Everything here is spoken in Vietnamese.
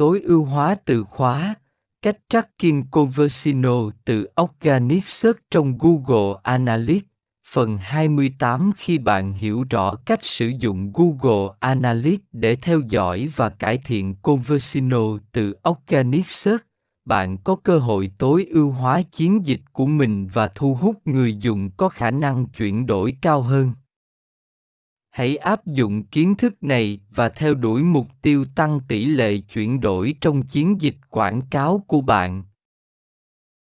tối ưu hóa từ khóa, cách tracking conversino từ Organic Search trong Google Analytics. Phần 28 Khi bạn hiểu rõ cách sử dụng Google Analytics để theo dõi và cải thiện conversino từ Organic Search, bạn có cơ hội tối ưu hóa chiến dịch của mình và thu hút người dùng có khả năng chuyển đổi cao hơn. Hãy áp dụng kiến thức này và theo đuổi mục tiêu tăng tỷ lệ chuyển đổi trong chiến dịch quảng cáo của bạn.